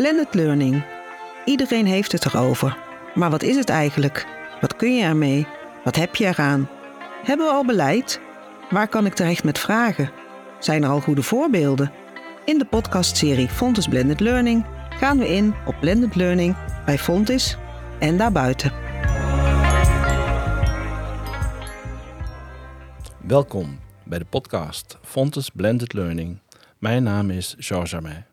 Blended learning. Iedereen heeft het erover. Maar wat is het eigenlijk? Wat kun je ermee? Wat heb je eraan? Hebben we al beleid? Waar kan ik terecht met vragen? Zijn er al goede voorbeelden? In de podcastserie Fontis Blended Learning gaan we in op blended learning bij Fontis en daarbuiten. Welkom bij de podcast Fontes Blended Learning. Mijn naam is Georges Armé.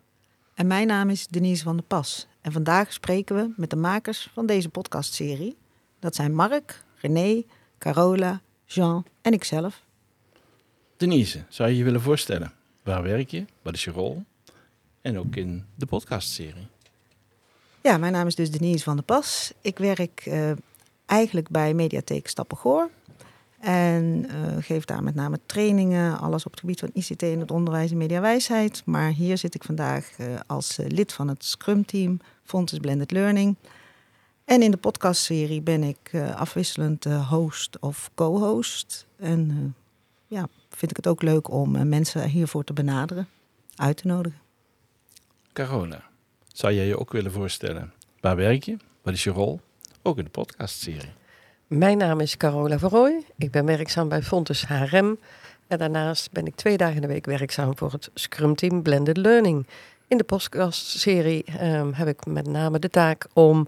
En mijn naam is Denise van der Pas. En vandaag spreken we met de makers van deze podcastserie. Dat zijn Mark, René, Carola, Jean en ikzelf. Denise, zou je je willen voorstellen? Waar werk je? Wat is je rol? En ook in de podcastserie. Ja, mijn naam is dus Denise van der Pas. Ik werk uh, eigenlijk bij Mediatheek Stappengoor. En uh, geef daar met name trainingen, alles op het gebied van ICT in het onderwijs en mediawijsheid. Maar hier zit ik vandaag uh, als uh, lid van het Scrum-team Fontes Blended Learning. En in de podcastserie ben ik afwisselend host of co-host. En ja, vind ik het ook leuk om mensen hiervoor te benaderen, uit te nodigen. Carola, zou jij je ook willen voorstellen? Waar werk je? Wat is je rol? Ook in de podcastserie. Mijn naam is Carola Verrooy. Ik ben werkzaam bij Fontes HRM. En daarnaast ben ik twee dagen in de week werkzaam voor het Scrum Team Blended Learning. In de podcastserie um, heb ik met name de taak om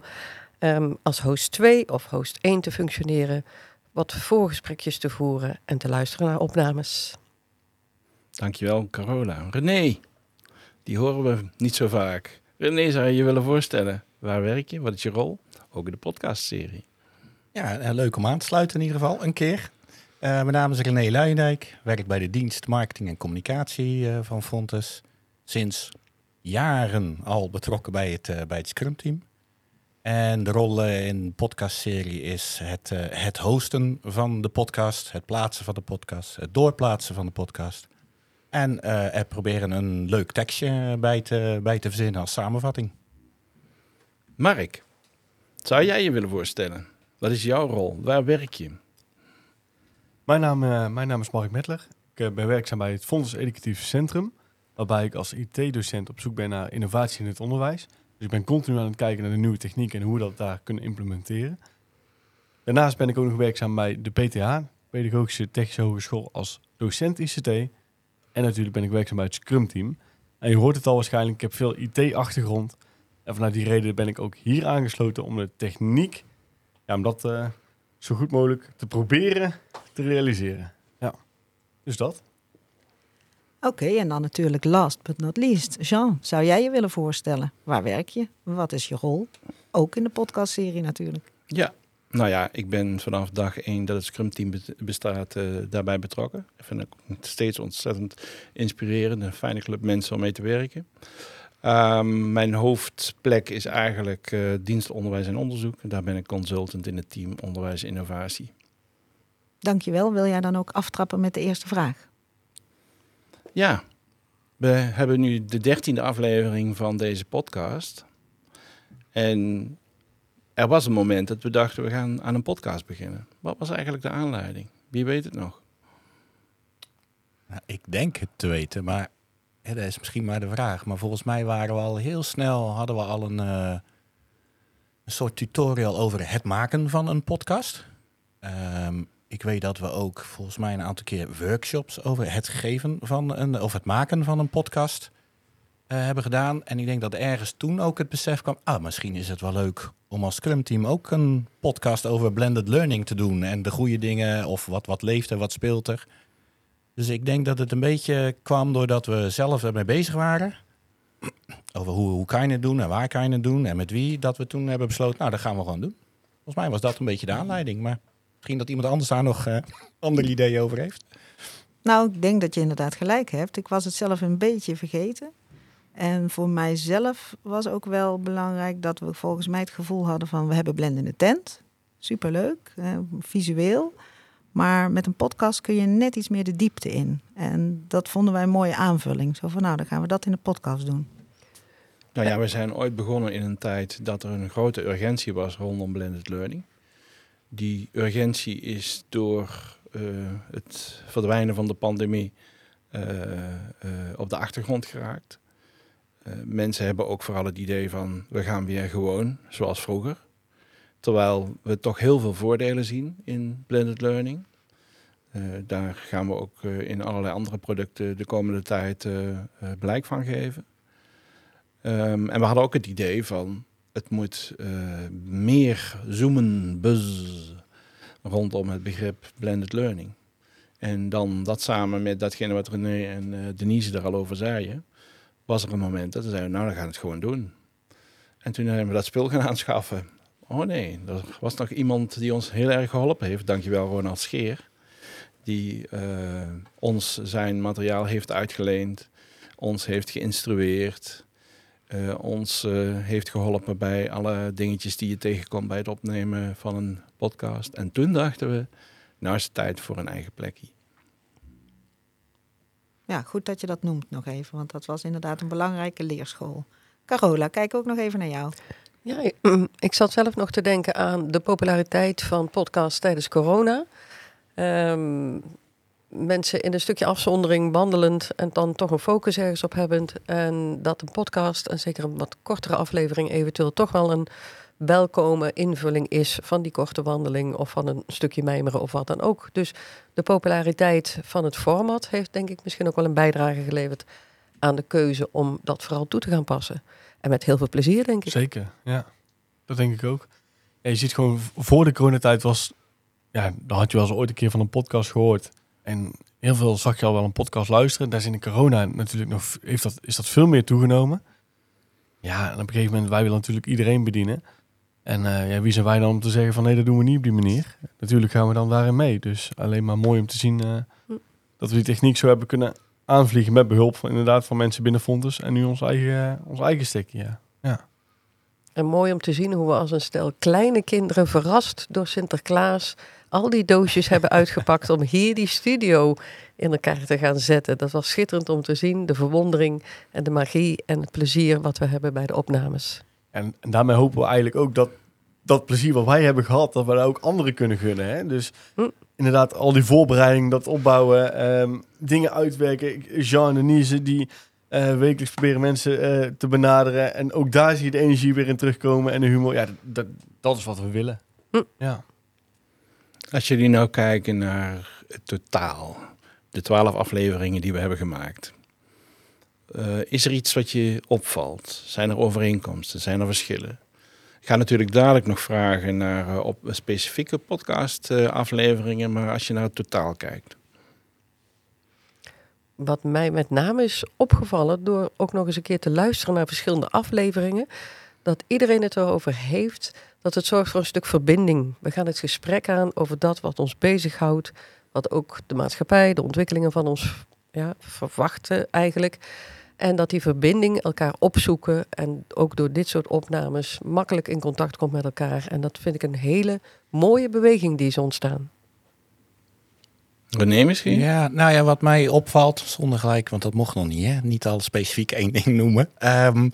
um, als host 2 of host 1 te functioneren, wat voorgesprekjes te voeren en te luisteren naar opnames. Dankjewel, Carola. René, die horen we niet zo vaak. René, zou je je willen voorstellen? Waar werk je? Wat is je rol? Ook in de podcastserie. Ja, leuk om aan te sluiten in ieder geval, een keer. Uh, mijn naam is René Luijendijk, werk bij de dienst Marketing en Communicatie uh, van Fontes. Sinds jaren al betrokken bij het, bij het Scrum Team. En de rol in de podcastserie is het, het hosten van de podcast, het plaatsen van de podcast, het doorplaatsen van de podcast. En er proberen een leuk tekstje bij te, bij te verzinnen als samenvatting. Mark, zou jij je willen voorstellen? Wat is jouw rol? Waar werk je? Mijn naam, uh, mijn naam is Mark Metler. Ik uh, ben werkzaam bij het Fonds Educatief Centrum, waarbij ik als IT-docent op zoek ben naar innovatie in het onderwijs. Dus ik ben continu aan het kijken naar de nieuwe techniek en hoe we dat daar kunnen implementeren. Daarnaast ben ik ook nog werkzaam bij de PTH, Pedagogische Technische Hogeschool, als docent ICT. En natuurlijk ben ik werkzaam bij het Scrum-team. En je hoort het al waarschijnlijk, ik heb veel IT-achtergrond. En vanuit die reden ben ik ook hier aangesloten om de techniek ja, om dat uh, zo goed mogelijk te proberen te realiseren. Ja, dus dat. Oké, okay, en dan natuurlijk last but not least. Jean, zou jij je willen voorstellen? Waar werk je? Wat is je rol? Ook in de podcastserie natuurlijk. Ja, nou ja, ik ben vanaf dag één dat het Scrum Team bestaat uh, daarbij betrokken. Ik vind het steeds ontzettend inspirerend. Een fijne club mensen om mee te werken. Um, mijn hoofdplek is eigenlijk uh, dienst onderwijs en onderzoek. Daar ben ik consultant in het team onderwijs en innovatie. Dankjewel. Wil jij dan ook aftrappen met de eerste vraag? Ja, we hebben nu de dertiende aflevering van deze podcast. En er was een moment dat we dachten, we gaan aan een podcast beginnen. Wat was eigenlijk de aanleiding? Wie weet het nog? Nou, ik denk het te weten, maar dat is misschien maar de vraag. Maar volgens mij waren we al heel snel, hadden we al een, uh, een soort tutorial over het maken van een podcast. Um, ik weet dat we ook volgens mij een aantal keer workshops over het geven van een, of het maken van een podcast uh, hebben gedaan. En ik denk dat ergens toen ook het besef kwam, ah, misschien is het wel leuk om als Scrum Team ook een podcast over blended learning te doen. En de goede dingen of wat, wat leeft er, wat speelt er. Dus ik denk dat het een beetje kwam doordat we zelf ermee bezig waren. Over hoe, hoe kan je het doen en waar kan je het doen en met wie. Dat we toen hebben besloten, nou dat gaan we gewoon doen. Volgens mij was dat een beetje de aanleiding. Maar misschien dat iemand anders daar nog uh, andere ideeën over heeft. Nou, ik denk dat je inderdaad gelijk hebt. Ik was het zelf een beetje vergeten. En voor mijzelf was ook wel belangrijk dat we volgens mij het gevoel hadden van... we hebben blendende tent. Superleuk, eh, visueel. Maar met een podcast kun je net iets meer de diepte in. En dat vonden wij een mooie aanvulling. Zo van, nou, dan gaan we dat in de podcast doen. Nou ja, we zijn ooit begonnen in een tijd dat er een grote urgentie was rondom blended learning. Die urgentie is door uh, het verdwijnen van de pandemie uh, uh, op de achtergrond geraakt. eh, mensen hebben ook vooral het idee van we gaan weer gewoon zoals vroeger. Terwijl we toch heel veel voordelen zien in blended learning. Uh, daar gaan we ook uh, in allerlei andere producten de komende tijd uh, blijk van geven. Um, en we hadden ook het idee van het moet meer zoomen, rondom het begrip blended learning. En dan dat samen met datgene wat René en Denise er al over zeiden, was er een moment dat we zeiden, nou dan gaan we het gewoon doen. En toen hebben we dat spul gaan aanschaffen. Oh nee, er was nog iemand die ons heel erg geholpen heeft. Dankjewel Ronald Scheer die uh, ons zijn materiaal heeft uitgeleend, ons heeft geïnstrueerd, uh, ons uh, heeft geholpen bij alle dingetjes die je tegenkomt bij het opnemen van een podcast. En toen dachten we, nou is het tijd voor een eigen plekje. Ja, goed dat je dat noemt nog even, want dat was inderdaad een belangrijke leerschool. Carola, kijk ook nog even naar jou. Ja, ik, ik zat zelf nog te denken aan de populariteit van podcasts tijdens corona. Um, mensen in een stukje afzondering wandelend en dan toch een focus ergens op hebbend. En dat een podcast, en zeker een wat kortere aflevering, eventueel toch wel een welkome invulling is van die korte wandeling of van een stukje mijmeren of wat dan ook. Dus de populariteit van het format heeft denk ik misschien ook wel een bijdrage geleverd aan de keuze om dat vooral toe te gaan passen. En met heel veel plezier, denk ik. Zeker, ja. Dat denk ik ook. Ja, je ziet gewoon, voor de coronatijd was ja, dan had je wel eens ooit een keer van een podcast gehoord. En heel veel zag je al wel een podcast luisteren. Daar is in de corona natuurlijk nog, heeft dat, is dat veel meer toegenomen. Ja, en op een gegeven moment, wij willen natuurlijk iedereen bedienen. En uh, ja, wie zijn wij dan om te zeggen van nee, dat doen we niet op die manier. Natuurlijk gaan we dan daarin mee. Dus alleen maar mooi om te zien uh, dat we die techniek zo hebben kunnen aanvliegen met behulp van inderdaad van mensen binnen Fontes. En nu ons eigen, ons eigen stekje, ja. ja. En mooi om te zien hoe we als een stel kleine kinderen verrast door Sinterklaas al die doosjes hebben uitgepakt om hier die studio in elkaar te gaan zetten. Dat was schitterend om te zien, de verwondering en de magie en het plezier wat we hebben bij de opnames. En, en daarmee hopen we eigenlijk ook dat dat plezier wat wij hebben gehad, dat we dat ook anderen kunnen gunnen. Hè? Dus hm. Inderdaad, al die voorbereiding, dat opbouwen, um, dingen uitwerken. Jean en Denise, die uh, wekelijks proberen mensen uh, te benaderen. En ook daar zie je de energie weer in terugkomen en de humor. Ja, dat, dat is wat we willen. Hm. Ja. Als jullie nou kijken naar het totaal, de twaalf afleveringen die we hebben gemaakt. Uh, is er iets wat je opvalt? Zijn er overeenkomsten? Zijn er verschillen? Ik ga natuurlijk dadelijk nog vragen naar uh, op specifieke podcast uh, afleveringen, maar als je naar het totaal kijkt. Wat mij met name is opgevallen door ook nog eens een keer te luisteren naar verschillende afleveringen, dat iedereen het erover heeft dat het zorgt voor een stuk verbinding. We gaan het gesprek aan over dat wat ons bezighoudt, wat ook de maatschappij, de ontwikkelingen van ons ja, verwachten eigenlijk. En dat die verbinding elkaar opzoeken en ook door dit soort opnames makkelijk in contact komt met elkaar. En dat vind ik een hele mooie beweging die is ontstaan. René misschien? Ja, nou ja, wat mij opvalt, zonder gelijk, want dat mocht nog niet, hè? niet al specifiek één ding noemen, um,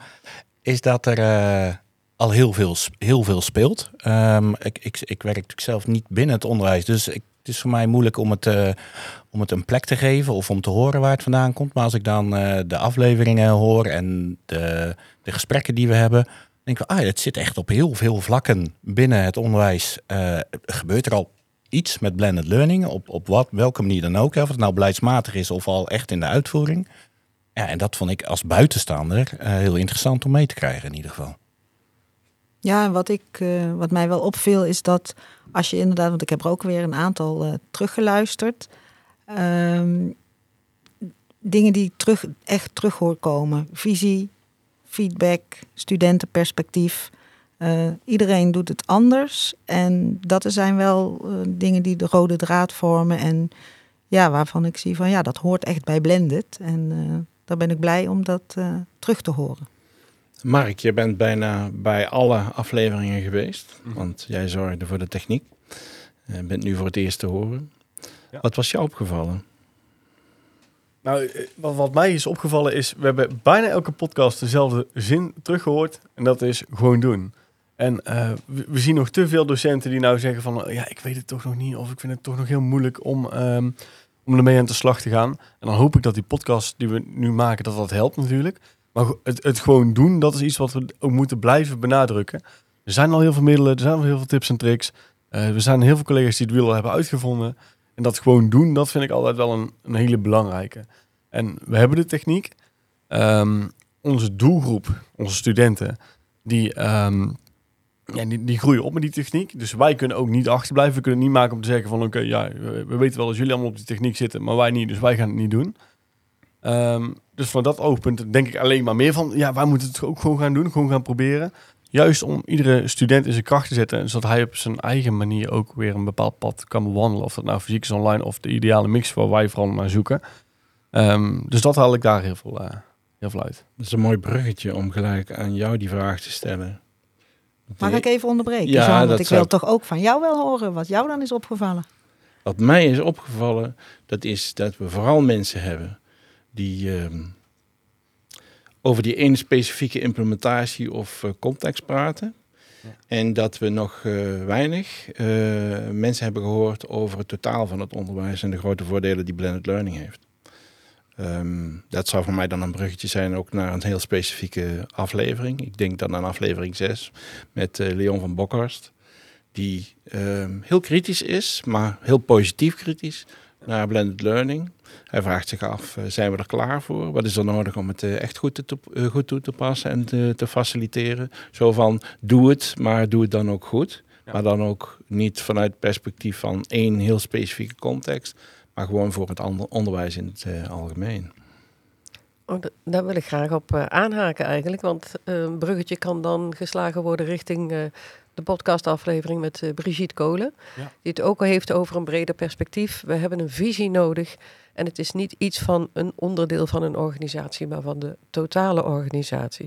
is dat er... Uh, al heel veel, heel veel speelt. Um, ik, ik, ik werk natuurlijk zelf niet binnen het onderwijs, dus ik, het is voor mij moeilijk om het, uh, om het een plek te geven of om te horen waar het vandaan komt. Maar als ik dan uh, de afleveringen hoor en de, de gesprekken die we hebben, denk ik, ah, het zit echt op heel veel vlakken binnen het onderwijs. Uh, gebeurt er al iets met blended learning, op, op wat, welke manier dan ook. Hè, of het nou beleidsmatig is of al echt in de uitvoering. Ja, en dat vond ik als buitenstaander heel interessant om mee te krijgen in ieder geval. Ja, wat, ik, uh, wat mij wel opviel is dat als je inderdaad, want ik heb er ook weer een aantal uh, teruggeluisterd. Um, dingen die terug, echt terug hoor komen. Visie, feedback, studentenperspectief. Uh, iedereen doet het anders. En dat zijn wel dingen die de rode draad vormen. En ja, waarvan ik zie van ja, dat hoort echt bij Blended. En daar ben ik blij om dat terug te horen. Mark, je bent bijna bij alle afleveringen geweest, mhm. want jij zorgde voor de techniek. Je bent nu voor het eerst te horen. Ja. Wat was jou opgevallen? Nou, eh, wat, wat, mij is opgevallen is, we hebben bijna elke podcast dezelfde zin teruggehoord. En dat is gewoon doen. En uh, we, zien nog te veel docenten die nou zeggen van, ja, ik weet het toch nog niet. Of ik vind het toch nog heel moeilijk om, um, om ermee aan de slag te gaan. En dan hoop ik dat die podcast die we nu maken, dat dat helpt natuurlijk. Maar het, het gewoon doen, dat is iets wat we ook moeten blijven benadrukken. Er zijn al heel veel middelen, er zijn al heel veel tips en tricks. Eh, er zijn heel veel collega's die het wiel al hebben uitgevonden. En dat gewoon doen, dat vind ik altijd wel een, een hele belangrijke. En we hebben de techniek. Ehm, onze doelgroep, onze studenten, die, ehm, ja, die, groeien op met die techniek. Dus wij kunnen ook niet achterblijven. We kunnen niet maken om te zeggen van oké, ja, we, we weten wel dat jullie allemaal op die techniek zitten, maar wij niet, dus wij gaan het niet doen. Ehm, dus van dat oogpunt denk ik alleen maar meer van, ja, wij moeten het ook gewoon gaan doen, gewoon gaan proberen. Juist om iedere student in zijn kracht te zetten, zodat hij op zijn eigen manier ook weer een bepaald pad kan bewandelen. Of dat nou fysiek is online of de ideale mix waar wij vooral naar zoeken. Ehm, dus dat haal ik daar heel veel, eh, heel veel uit. Dat is een mooi bruggetje om gelijk aan jou die vraag te stellen. Mag ik even onderbreken? Ja, Jean? want ik zou wil toch ook van jou wel horen wat jou dan is opgevallen. Wat mij is opgevallen, dat is dat we vooral mensen hebben die ehm, over die ene specifieke implementatie of eh, context praten. Ja. En dat we nog eh, weinig eh, mensen hebben gehoord over het totaal van het onderwijs en de grote voordelen die blended learning heeft. Ehm, dat zou voor mij dan een bruggetje zijn ook naar een heel specifieke aflevering. Ik denk dan aan aflevering 6 met Leon van Bokhorst. Die ehm, heel kritisch is, maar heel positief kritisch naar blended learning. Hij vraagt zich af, eh, zijn we er klaar voor? Wat is er nodig om het eh, echt goed, te eh, goed toe te passen en te, te faciliteren? Zo van, doe het, maar doe het dan ook goed. Ja. Maar dan ook niet vanuit het perspectief van één heel specifieke context, maar gewoon voor het ander, onderwijs in het eh, algemeen. Oh, daar wil ik graag op eh, aanhaken eigenlijk. Want een bruggetje kan dan geslagen worden richting eh, de podcastaflevering met eh, Brigitte Kolen. Ja. Die het ook al heeft over een breder perspectief. We hebben een visie nodig. En het is niet iets van een onderdeel van een organisatie, maar van de totale organisatie.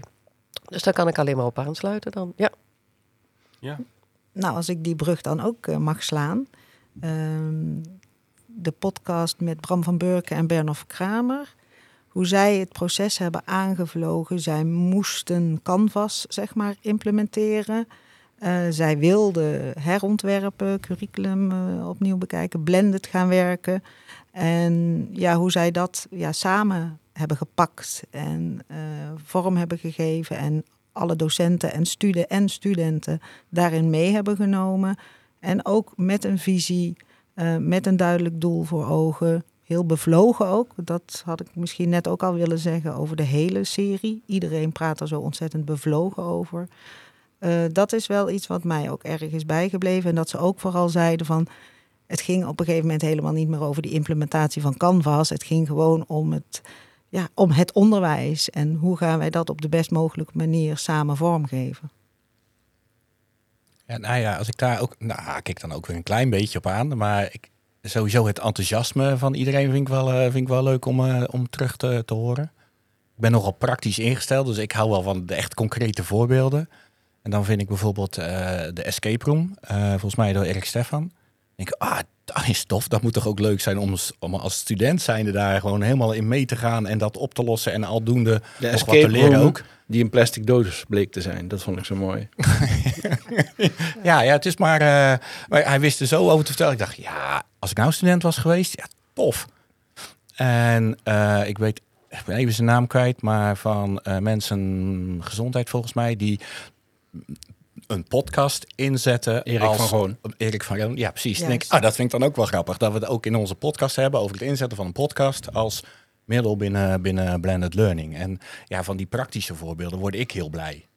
Dus daar kan ik alleen maar op aansluiten dan. Ja. Ja, Nou, als ik die brug dan ook eh, mag slaan. Ehm, de podcast met Bram van Burken en Bernhoff Kramer. Hoe zij het proces hebben aangevlogen. Zij moesten Canvas, zeg maar, implementeren. Eh, zij wilden herontwerpen, curriculum eh, opnieuw bekijken, blended gaan werken. En ja, hoe zij dat ja, samen hebben gepakt en eh, vorm hebben gegeven. En alle docenten en studen en studenten daarin mee hebben genomen. En ook met een visie, met een duidelijk doel voor ogen. Heel bevlogen ook. Dat had ik misschien net ook al willen zeggen over de hele serie. Iedereen praat er zo ontzettend bevlogen over. Eh, dat is wel iets wat mij ook erg is bijgebleven. En dat ze ook vooral zeiden van... Het ging op een gegeven moment helemaal niet meer over die implementatie van Canvas. Het ging gewoon om het, ja, om het onderwijs. En hoe gaan wij dat op de best mogelijke manier samen vormgeven. Ja, nou ja, als ik daar ook, nou haak ik dan ook weer een klein beetje op aan, maar sowieso het enthousiasme van iedereen vind ik wel, eh, vind ik wel leuk om, eh, om terug te, te horen. Ik ben nogal praktisch ingesteld, dus ik hou wel van de echt concrete voorbeelden. En dan vind ik bijvoorbeeld eh, de Escape Room, eh, volgens mij door Erik Stefan. Denk ik, ah, dat is tof. Dat moet toch ook leuk zijn om, als student zijnde daar gewoon helemaal in mee te gaan en dat op te lossen en aldoende De nog wat te leren ook. die een plastic doos bleek te zijn. Dat vond ik zo mooi. Ja, ja, het is maar, eh, maar hij wist er zo over te vertellen. Ik dacht, ja, als ik nou student was geweest, ja, tof. En ik weet, ik ben even zijn naam kwijt, maar van mensen gezondheid volgens mij, die een podcast inzetten. Erik als, van Roon. Erik van Roon, ja precies. Denk, ah, dat vind ik dan ook wel grappig, dat we het ook in onze podcast hebben over het inzetten van een podcast als middel binnen, binnen blended learning. En ja, van die praktische voorbeelden word ik heel blij.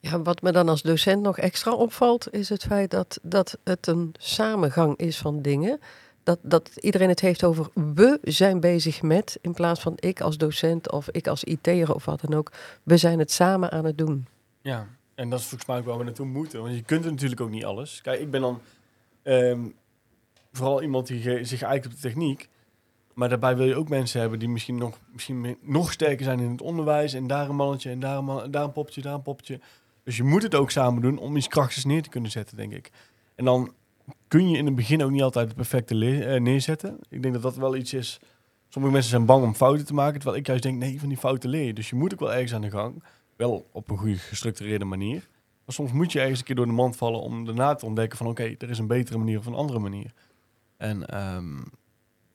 Ja, wat me dan als docent nog extra opvalt, is het feit dat, dat het een samengang is van dingen. Dat, dat iedereen het heeft over we zijn bezig met, in plaats van ik als docent of ik als IT'er of wat dan ook. We zijn het samen aan het doen. Ja, en dat is volgens mij ook waar we naartoe moeten. Want je kunt er natuurlijk ook niet alles. Kijk, ik ben dan ehm, vooral iemand die zich eikt op de techniek. Maar daarbij wil je ook mensen hebben die misschien nog, misschien nog sterker zijn in het onderwijs. En daar een mannetje, en daar een, man, daar een poppetje. Dus je moet het ook samen doen om iets krachtigs neer te kunnen zetten, denk ik. En dan kun je in het begin ook niet altijd het perfecte eh, neerzetten. Ik denk dat dat wel iets is... Sommige mensen zijn bang om fouten te maken. Terwijl ik juist denk, nee, van die fouten leer. Dus je moet ook wel ergens aan de gang. Wel op een goede gestructureerde manier. Maar soms moet je ergens een keer door de mand vallen om daarna te ontdekken van oké, er is een betere manier of een andere manier. En ehm,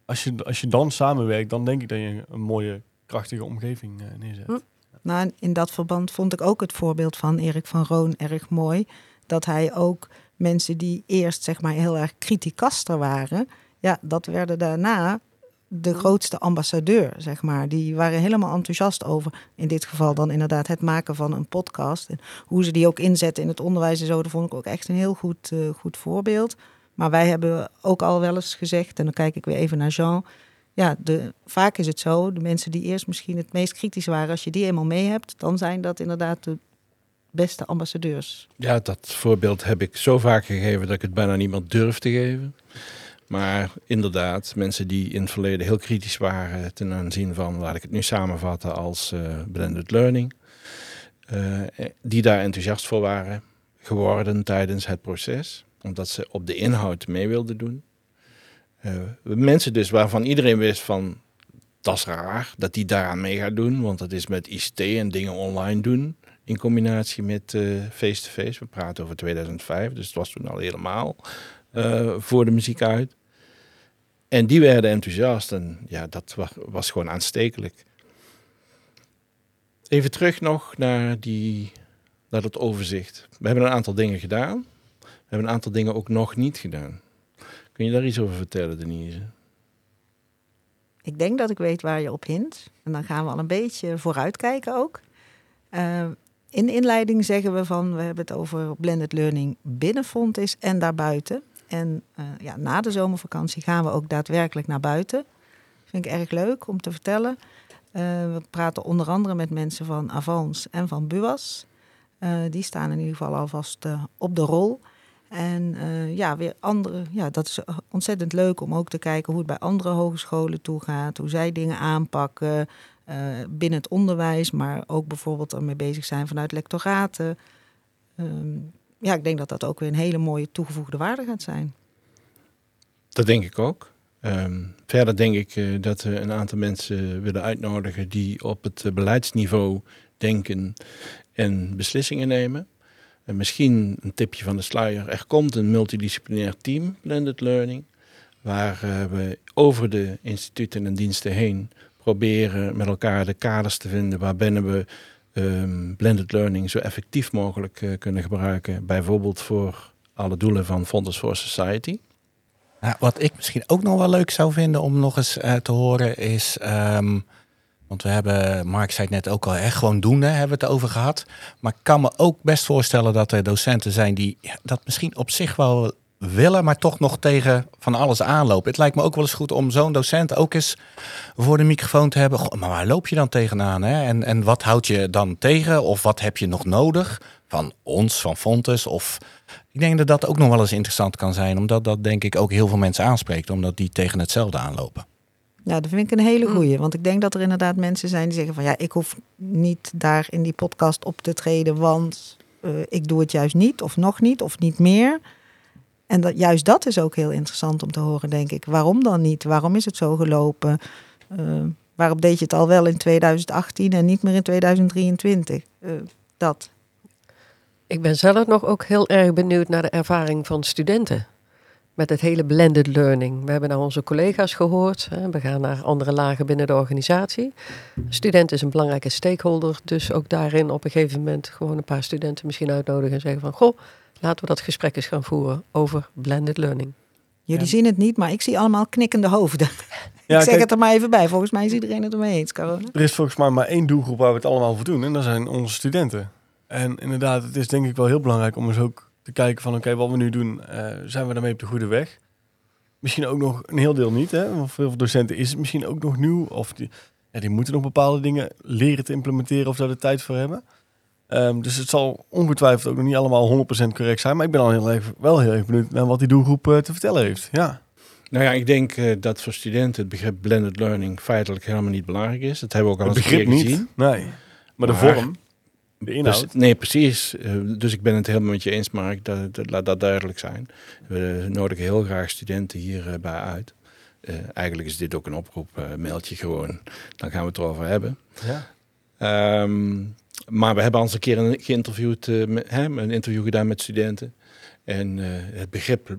als, je, als je dan samenwerkt, dan denk ik dat je een mooie krachtige omgeving eh, neerzet. Hm. Nou, in dat verband vond ik ook het voorbeeld van Erik van Roon erg mooi. Dat hij ook mensen die eerst zeg maar heel erg criticaster waren, ja, dat werden daarna de grootste ambassadeur, zeg maar. Die waren helemaal enthousiast over, in dit geval dan inderdaad het maken van een podcast. En hoe ze die ook inzetten in het onderwijs en zo, dat vond ik ook echt een heel goed, eh, goed voorbeeld. Maar wij hebben ook al wel eens gezegd, en dan kijk ik weer even naar Jean. Ja, de, vaak is het zo, de mensen die eerst misschien het meest kritisch waren, als je die eenmaal mee hebt, dan zijn dat inderdaad de beste ambassadeurs. Ja, dat voorbeeld heb ik zo vaak gegeven dat ik het bijna niemand durf te geven. Maar inderdaad, mensen die in het verleden heel kritisch waren ten aanzien van, laat ik het nu samenvatten als eh, blended learning, eh, die daar enthousiast voor waren geworden tijdens het proces, omdat ze op de inhoud mee wilden doen. Eh, mensen dus waarvan iedereen wist van, dat is raar dat die daaraan mee gaat doen, want dat is met ICT en dingen online doen in combinatie met face-to-face. We praten over 2005, dus het was toen al helemaal uh, voor de muziek uit. En die werden enthousiast en ja, dat was, was gewoon aanstekelijk. Even terug nog naar, die, naar dat overzicht. We hebben een aantal dingen gedaan. We hebben een aantal dingen ook nog niet gedaan. Kun je daar iets over vertellen, Denise? Ik denk dat ik weet waar je op hint. En dan gaan we al een beetje vooruitkijken ook. Uh, in de inleiding zeggen we van, we hebben het over blended learning binnen Fontis en daarbuiten. En uh, ja, na de zomervakantie gaan we ook daadwerkelijk naar buiten. Vind ik erg leuk om te vertellen. Uh, we praten onder andere met mensen van Avans en van Buas. Uh, die staan in ieder geval alvast op de rol. En ja, weer andere, ja, dat is ontzettend leuk om ook te kijken hoe het bij andere hogescholen toe gaat, hoe zij dingen aanpakken, binnen het onderwijs, maar ook bijvoorbeeld ermee bezig zijn vanuit lectoraten. Um, ja, ik denk dat dat ook weer een hele mooie toegevoegde waarde gaat zijn. Dat denk ik ook. Um, verder denk ik uh, dat we een aantal mensen willen uitnodigen die op het beleidsniveau denken en beslissingen nemen. En misschien een tipje van de sluier. Er komt een multidisciplinair team, Blended Learning, waar uh, we over de instituten en diensten heen proberen met elkaar de kaders te vinden waarbinnen we um, blended learning zo effectief mogelijk uh, kunnen gebruiken. Bijvoorbeeld voor alle doelen van Fonds for Society. Nou, wat ik misschien ook nog wel leuk zou vinden om nog eens uh, te horen is... Um, want we hebben, Mark zei het net ook al, echt gewoon doen, hè, hebben we het over gehad. Maar ik kan me ook best voorstellen dat er docenten zijn die dat misschien op zich wel willen, maar toch nog tegen van alles aanlopen. Het lijkt me ook wel eens goed om zo'n docent ook eens voor de microfoon te hebben. Goh, maar waar loop je dan tegenaan? Hè? En, en wat houd je dan tegen? Of wat heb je nog nodig van ons, van Fontes? Of ik denk dat dat ook nog wel eens interessant kan zijn, omdat dat denk ik ook heel veel mensen aanspreekt, omdat die tegen hetzelfde aanlopen. Ja, dat vind ik een hele goeie. Want ik denk dat er inderdaad mensen zijn die zeggen van ja, ik hoef niet daar in die podcast op te treden, want uh, ik doe het juist niet, of nog niet, of niet meer. En dat, juist dat is ook heel interessant om te horen, denk ik. Waarom dan niet? Waarom is het zo gelopen? Uh, waarom deed je het al wel in 2018 en niet meer in 2023? Uh, dat. Ik ben zelf nog ook heel erg benieuwd naar de ervaring van studenten. Met het hele blended learning. We hebben naar onze collega's gehoord. We gaan naar andere lagen binnen de organisatie. Student is een belangrijke stakeholder. Dus ook daarin op een gegeven moment gewoon een paar studenten misschien uitnodigen en zeggen van... Goh, laten we dat gesprek eens gaan voeren over blended learning. Jullie ja. zien het niet, maar ik zie allemaal knikkende hoofden. Ja, ik zeg kijk, het er maar even bij. Volgens mij is iedereen het ermee eens. Er is volgens mij maar één doelgroep waar we het allemaal voor doen. En dat zijn onze studenten. En inderdaad, het is denk ik wel heel belangrijk om eens ook te kijken van... oké, okay, wat we nu doen, uh, zijn we daarmee op de goede weg? Misschien ook nog een heel deel niet. Hè? Want voor veel docenten is het misschien ook nog nieuw. Of die, ja, die moeten nog bepaalde dingen leren te implementeren of daar de tijd voor hebben. Um, dus het zal ongetwijfeld ook nog niet allemaal 100% correct zijn. Maar ik ben al heel erg, wel heel erg benieuwd naar wat die doelgroep uh, te vertellen heeft. Ja. Nou ja, ik denk uh, dat voor studenten het begrip blended learning feitelijk helemaal niet belangrijk is. Dat hebben we ook al eens begrip niet. gezien. Nee, maar de maar, vorm, de inhoud. Dus, nee, precies. Uh, dus ik ben het helemaal met je eens, Mark. Dat, dat, laat dat duidelijk zijn. We nodigen heel graag studenten hierbij uit. eigenlijk is dit ook een oproep. mailtje gewoon. Dan gaan we het erover hebben. Ja. Um, maar we hebben al eens een keer een, geïnterviewd, uh, met, hè, een interview gedaan met studenten. En uh, het begrip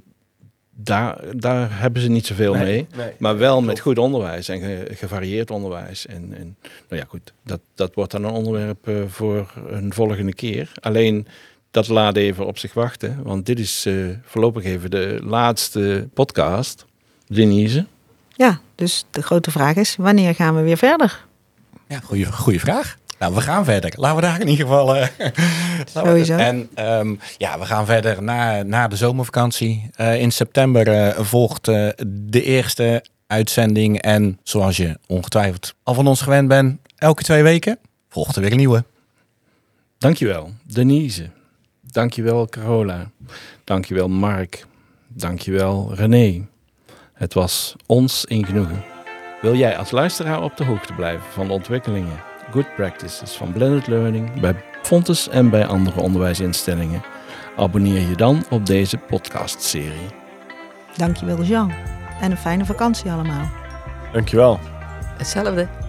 daar, daar hebben ze niet zoveel Nee, mee. nee. Maar wel met goed onderwijs en ge- gevarieerd onderwijs. En, en nou ja, goed, dat, dat wordt dan een onderwerp eh, voor een volgende keer. Alleen dat laat even op zich wachten, want dit is eh, voorlopig even de laatste podcast. Denise. Ja, dus de grote vraag is, wanneer gaan we weer verder? Ja, goede, goede vraag. Nou, we gaan verder. Laten we daar in ieder geval. eh, we- Sowieso. En ehm, ja, we gaan verder na, na de zomervakantie. Eh, in september eh, volgt eh, de eerste uitzending. En zoals je ongetwijfeld al van ons gewend bent, elke twee weken volgt er weer een nieuwe. Dankjewel, Denise. Dankjewel, Carola. Dankjewel, Mark. Dankjewel, René. Het was ons in genoegen. Wil jij als luisteraar op de hoogte blijven van de ontwikkelingen, good practices van blended learning bij Fontes en bij andere onderwijsinstellingen? Abonneer je dan op deze podcastserie. Dankjewel Jean. En een fijne vakantie allemaal. Dankjewel. Hetzelfde.